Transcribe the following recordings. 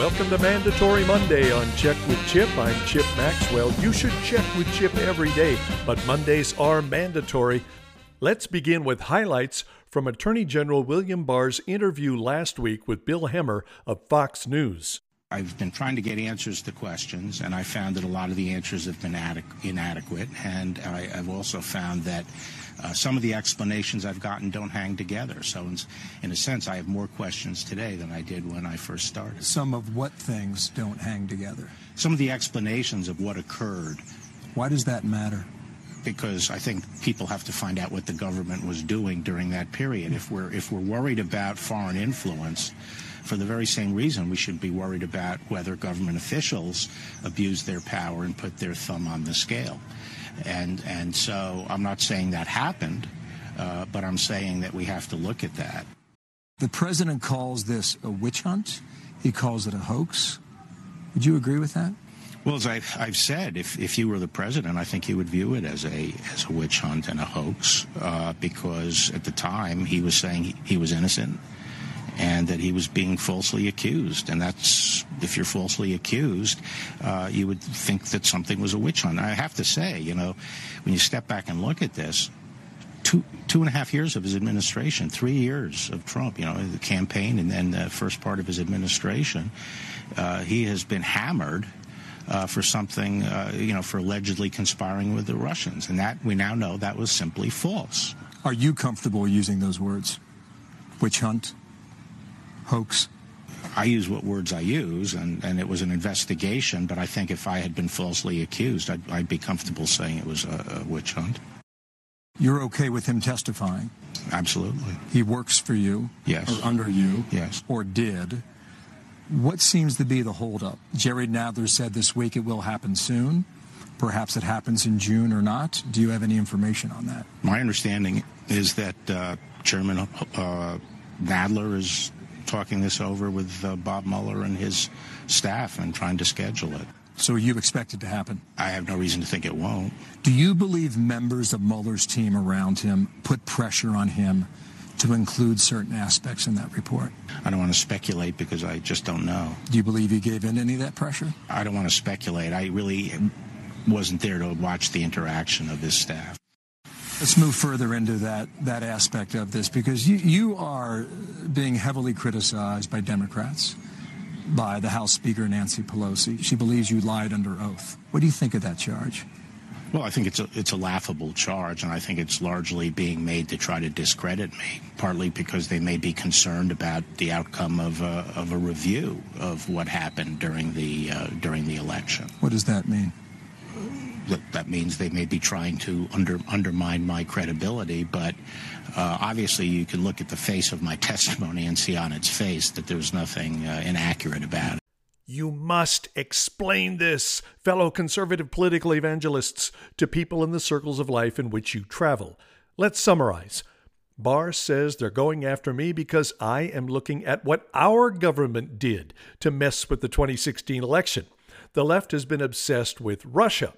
Welcome to Mandatory Monday on Check with Chip. I'm Chip Maxwell. You should check with Chip every day, but Mondays are mandatory. Let's begin with highlights from Attorney General William Barr's interview last week with Bill Hemmer of Fox News. I've been trying to get answers to questions, and I found that a lot of the answers have been inadequate. And I, have also found that uh, some of the explanations I've gotten don't hang together. So, in, in, a sense, I have more questions today than I did when I first started. Some of what things don't hang together? Some of the explanations of what occurred. Why does that matter? Because I think people have to find out what the government was doing during that period. If we're if we're worried about foreign influence, for the very same reason we shouldn't be worried about whether government officials abuse their power and put their thumb on the scale. And, and so I'm not saying that happened, uh, but I'm saying that we have to look at that. The president calls this a witch hunt. He calls it a hoax. Would you agree with that? Well, as I've, I've said, if, if you were the president, I think you would view it as a as a witch hunt and a hoax, uh, because at the time he was saying he, he was innocent and that he was being falsely accused. And that's, if you're falsely accused, uh, you would think that something was a witch hunt. I have to say, you know, when you step back and look at this, two two and a half years of his administration, three years of Trump, you know, the campaign and then the first part of his administration, uh, he has been hammered. Uh, for something, uh, you know, for allegedly conspiring with the Russians. And that we now know that was simply false. Are you comfortable using those words? Witch hunt? Hoax? I use what words I use, and, and it was an investigation, but I think if I had been falsely accused, I'd, I'd be comfortable saying it was a, a witch hunt. You're okay with him testifying? Absolutely. He works for you? Yes. Or under you? Yes. Or did? What seems to be the holdup? Jerry Nadler said this week it will happen soon. Perhaps it happens in June or not. Do you have any information on that? My understanding is that uh, Chairman uh, Nadler is talking this over with uh, Bob Mueller and his staff and trying to schedule it. So you expect it to happen? I have no reason to think it won't. Do you believe members of Mueller's team around him put pressure on him to include certain aspects in that report? I don't want to speculate because I just don't know. Do you believe he gave in any of that pressure? I don't want to speculate. I really wasn't there to watch the interaction of his staff. Let's move further into that, that aspect of this because you, you are being heavily criticized by Democrats, by the House Speaker Nancy Pelosi. She believes you lied under oath. What do you think of that charge? Well, I think it's a it's a laughable charge, and I think it's largely being made to try to discredit me. Partly because they may be concerned about the outcome of a, of a review of what happened during the uh, during the election. What does that mean? That, that means they may be trying to under, undermine my credibility. But uh, obviously, you can look at the face of my testimony and see on its face that there's nothing uh, inaccurate about it. You must explain this, fellow conservative political evangelists, to people in the circles of life in which you travel. Let's summarize. Barr says they're going after me because I am looking at what our government did to mess with the 2016 election. The left has been obsessed with Russia.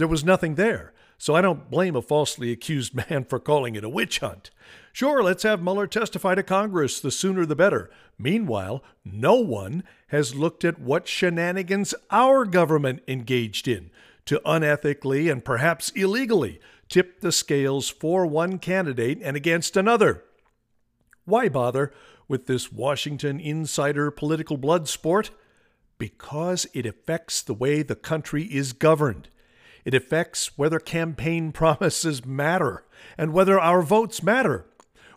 There was nothing there, so I don't blame a falsely accused man for calling it a witch hunt. Sure, let's have Mueller testify to Congress, the sooner the better. Meanwhile, no one has looked at what shenanigans our government engaged in to unethically and perhaps illegally tip the scales for one candidate and against another. Why bother with this Washington insider political blood sport? Because it affects the way the country is governed. It affects whether campaign promises matter and whether our votes matter.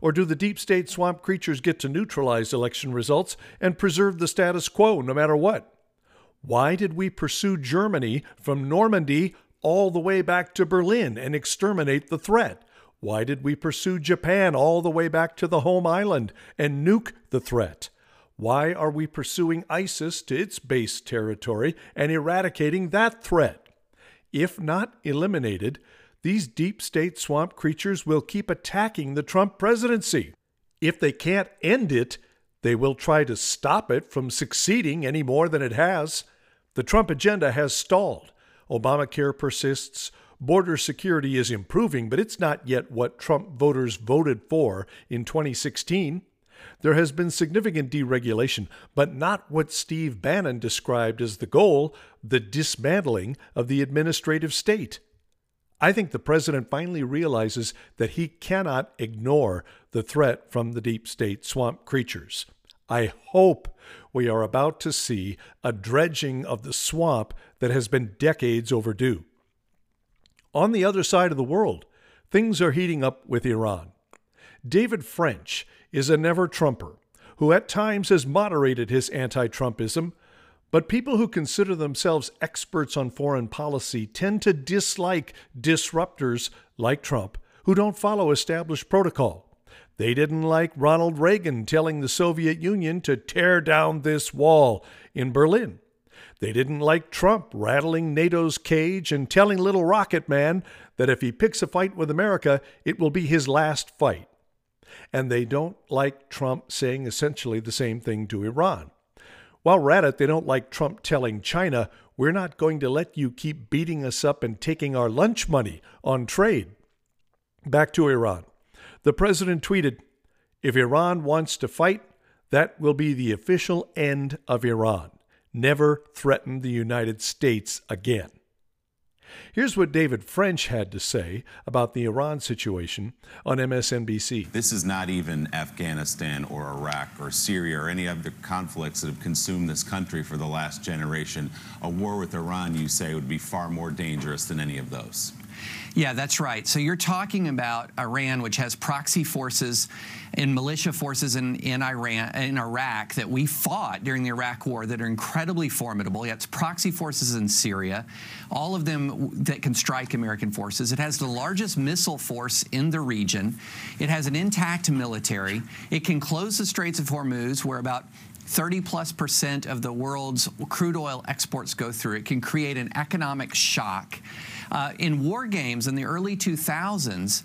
Or do the deep state swamp creatures get to neutralize election results and preserve the status quo no matter what? Why did we pursue Germany from Normandy all the way back to Berlin and exterminate the threat? Why did we pursue Japan all the way back to the home island and nuke the threat? Why are we pursuing ISIS to its base territory and eradicating that threat? If not eliminated, these deep state swamp creatures will keep attacking the Trump presidency. If they can't end it, they will try to stop it from succeeding any more than it has. The Trump agenda has stalled. Obamacare persists. Border security is improving, but it's not yet what Trump voters voted for in 2016. There has been significant deregulation, but not what Steve Bannon described as the goal the dismantling of the administrative state. I think the president finally realizes that he cannot ignore the threat from the deep state swamp creatures. I hope we are about to see a dredging of the swamp that has been decades overdue. On the other side of the world, things are heating up with Iran. David French is a never Trumper who at times has moderated his anti Trumpism, but people who consider themselves experts on foreign policy tend to dislike disruptors like Trump who don't follow established protocol. They didn't like Ronald Reagan telling the Soviet Union to tear down this wall in Berlin. They didn't like Trump rattling NATO's cage and telling Little Rocket Man that if he picks a fight with America, it will be his last fight. And they don't like Trump saying essentially the same thing to Iran. While we're at it, they don't like Trump telling China, we're not going to let you keep beating us up and taking our lunch money on trade. Back to Iran. The president tweeted If Iran wants to fight, that will be the official end of Iran. Never threaten the United States again. Here's what David French had to say about the Iran situation on MSNBC. This is not even Afghanistan or Iraq or Syria or any other conflicts that have consumed this country for the last generation. A war with Iran, you say, would be far more dangerous than any of those. Yeah, that's right. So you're talking about Iran, which has proxy forces and militia forces in, in Iran in Iraq that we fought during the Iraq War that are incredibly formidable. It's proxy forces in Syria, all of them that can strike American forces. It has the largest missile force in the region. It has an intact military. It can close the Straits of Hormuz, where about 30 plus percent of the world's crude oil exports go through. It can create an economic shock. Uh, in war games in the early 2000s,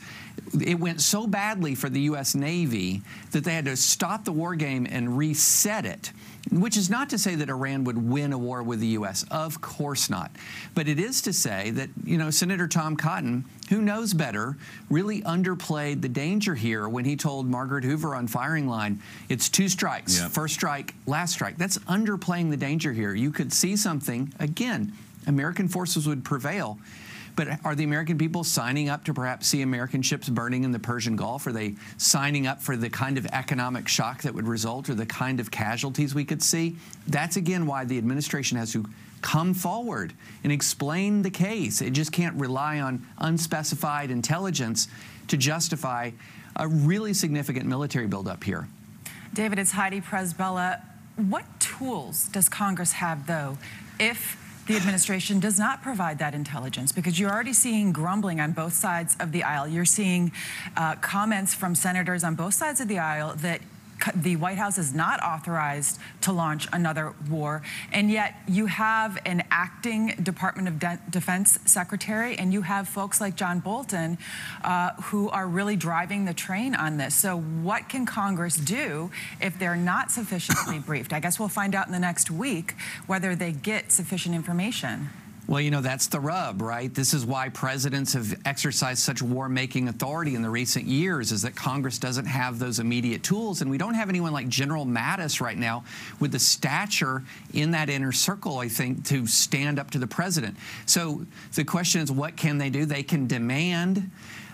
it went so badly for the U.S. Navy that they had to stop the war game and reset it. Which is not to say that Iran would win a war with the U.S. Of course not. But it is to say that, you know, Senator Tom Cotton, who knows better, really underplayed the danger here when he told Margaret Hoover on firing line, it's two strikes, yep. first strike, last strike. That's underplaying the danger here. You could see something, again, American forces would prevail. But are the American people signing up to perhaps see American ships burning in the Persian Gulf? Are they signing up for the kind of economic shock that would result or the kind of casualties we could see? That's again why the administration has to come forward and explain the case. It just can't rely on unspecified intelligence to justify a really significant military buildup here. David, it's Heidi Przybyla. What tools does Congress have, though, if the administration does not provide that intelligence because you're already seeing grumbling on both sides of the aisle. You're seeing uh, comments from senators on both sides of the aisle that the White House is not authorized to launch another war, and yet you have an acting Department of De Defense secretary, and you have folks like John Bolton uh, who are really driving the train on this. So, what can Congress do if they're not sufficiently briefed? I guess we'll find out in the next week whether they get sufficient information. Well, you know, that's the rub, right? This is why presidents have exercised such war-making authority in the recent years, is that Congress doesn't have those immediate tools. And we don't have anyone like General Mattis right now with the stature in that inner circle, I think, to stand up to the president. So the question is, what can they do? They can demand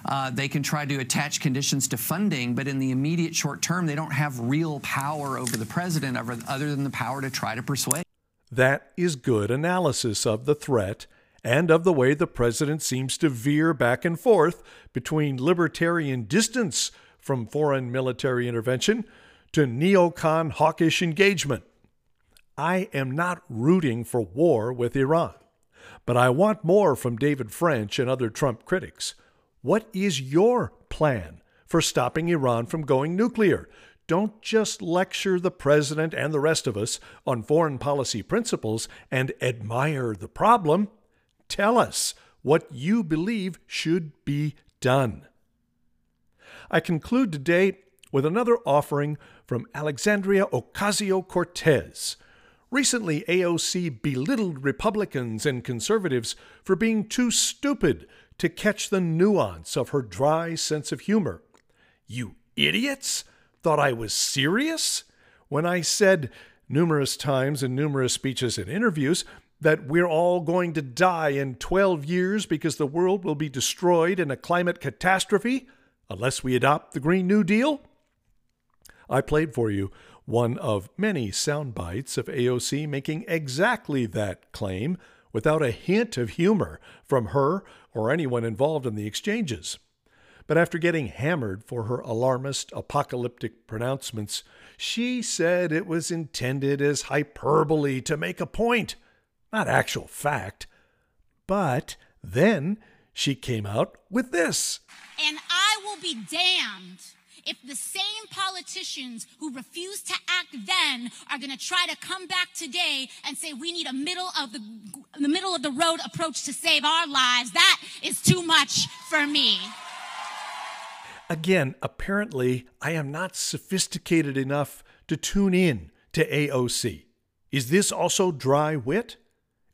uh, they can try to attach conditions to funding, but in the immediate short term, they don't have real power over the president other than the power to try to persuade. That is good analysis of the threat and of the way the president seems to veer back and forth between libertarian distance from foreign military intervention to neocon hawkish engagement. I am not rooting for war with Iran, but I want more from David French and other Trump critics. What is your plan for stopping Iran from going nuclear? Don't just lecture the president and the rest of us on foreign policy principles and admire the problem. Tell us what you believe should be done. I conclude today with another offering from Alexandria Ocasio Cortez. Recently, AOC belittled Republicans and conservatives for being too stupid to catch the nuance of her dry sense of humor. You idiots! Thought I was serious when I said numerous times in numerous speeches and interviews that we're all going to die in 12 years because the world will be destroyed in a climate catastrophe unless we adopt the Green New Deal? I played for you one of many sound bites of AOC making exactly that claim without a hint of humor from her or anyone involved in the exchanges. But after getting hammered for her alarmist, apocalyptic pronouncements, she said it was intended as hyperbole to make a point, not actual fact. But then she came out with this. And I will be damned if the same politicians who refused to act then are going to try to come back today and say we need a middle of the, the middle of the road approach to save our lives, that is too much for me. Again, apparently, I am not sophisticated enough to tune in to AOC. Is this also dry wit?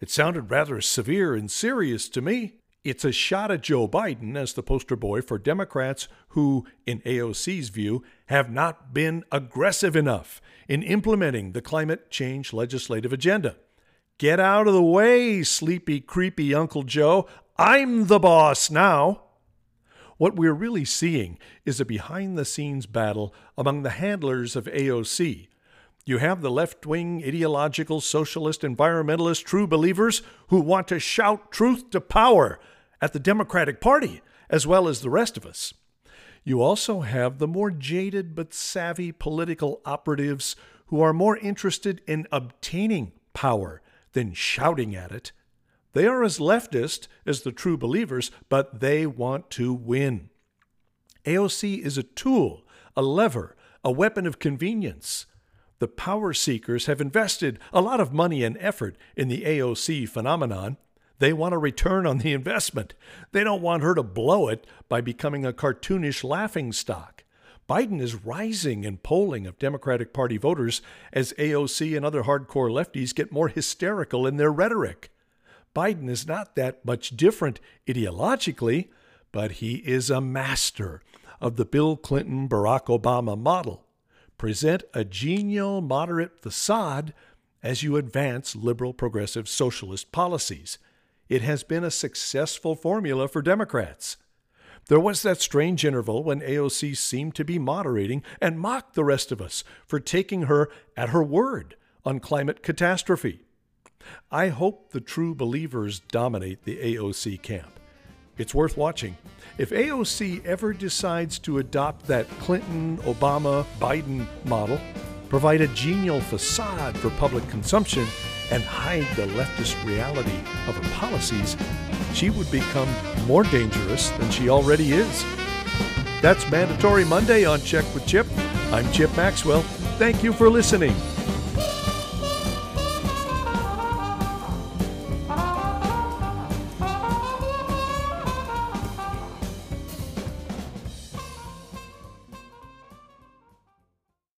It sounded rather severe and serious to me. It's a shot at Joe Biden as the poster boy for Democrats who, in AOC's view, have not been aggressive enough in implementing the climate change legislative agenda. Get out of the way, sleepy, creepy Uncle Joe. I'm the boss now. What we're really seeing is a behind the scenes battle among the handlers of AOC you have the left wing, ideological, socialist, environmentalist true believers who want to shout truth to power at the Democratic Party, as well as the rest of us. You also have the more jaded but savvy political operatives who are more interested in obtaining power than shouting at it. They are as leftist as the true believers, but they want to win. AOC is a tool, a lever, a weapon of convenience. The power seekers have invested a lot of money and effort in the AOC phenomenon. They want a return on the investment. They don't want her to blow it by becoming a cartoonish laughing stock. Biden is rising in polling of Democratic Party voters as AOC and other hardcore lefties get more hysterical in their rhetoric. Biden is not that much different ideologically, but he is a master of the Bill Clinton Barack Obama model present a genial moderate facade as you advance liberal progressive socialist policies. It has been a successful formula for Democrats. There was that strange interval when AOC seemed to be moderating and mocked the rest of us for taking her at her word on climate catastrophe. I hope the true believers dominate the AOC camp. It's worth watching. If AOC ever decides to adopt that Clinton, Obama, Biden model, provide a genial facade for public consumption, and hide the leftist reality of her policies, she would become more dangerous than she already is. That's Mandatory Monday on Check with Chip. I'm Chip Maxwell. Thank you for listening.